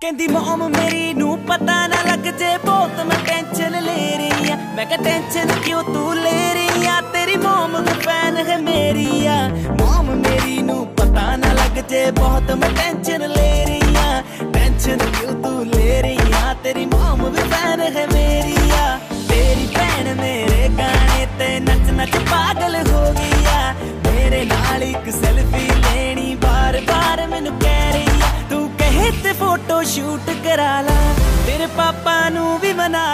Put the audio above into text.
ਕਹਿੰਦੀ ਮੋਮ ਮੇਰੀ ਨੂੰ ਪਤਾ ਨਾ ਲੱਗ ਜੇ ਬਹੁਤ ਮੈਂ ਟੈਨਸ਼ਨ ਲੈ ਰਹੀ ਆ। ਮੈਂ ਕਿਹਾ ਟੈਨਸ਼ਨ ਕਿਉਂ ਤੂੰ ਲੈ ਰਹੀ ਆ? ਤੇਰੀ ਮੋਮ ਨੂੰ ਫੈਨ ਹੈ ਮੇਰੀ ਆ। ਮੋਮ ਮੇਰੀ ਨੂੰ ਪਤਾ ਨਾ ਲੱਗ ਜੇ ਬਹੁਤ ਮੈਂ ਟੈਨਸ਼ਨ ਲੈ ਰਹੀ ਆ। ਟੈਨਸ਼ਨ ਕਿਉਂ ਤੂੰ ਲੈ ਰਹੀ ਆ? ਤੇਰੀ ਮੋਮ ਵੀ ਫੈਨ ਹੈ ਮੇਰੀ ਆ। ਤੇਰੀ ਭੈਣ ਮੇਰੇ ਗਾਣੇ ਤੇ ਨੱਚ ਨੱਚ ਪਾਗਲ ਹੋ ਗਈ ਆ। ਮੇਰੇ ਨਾਲ ਇੱਕ ਸੈਲਫੀ ਲੈਣੀ ਸ਼ੂਟ ਕਰਾ ਲਾ ਤੇਰੇ ਪਾਪਾ ਨੂੰ ਵੀ ਮਨਾ ਲਾ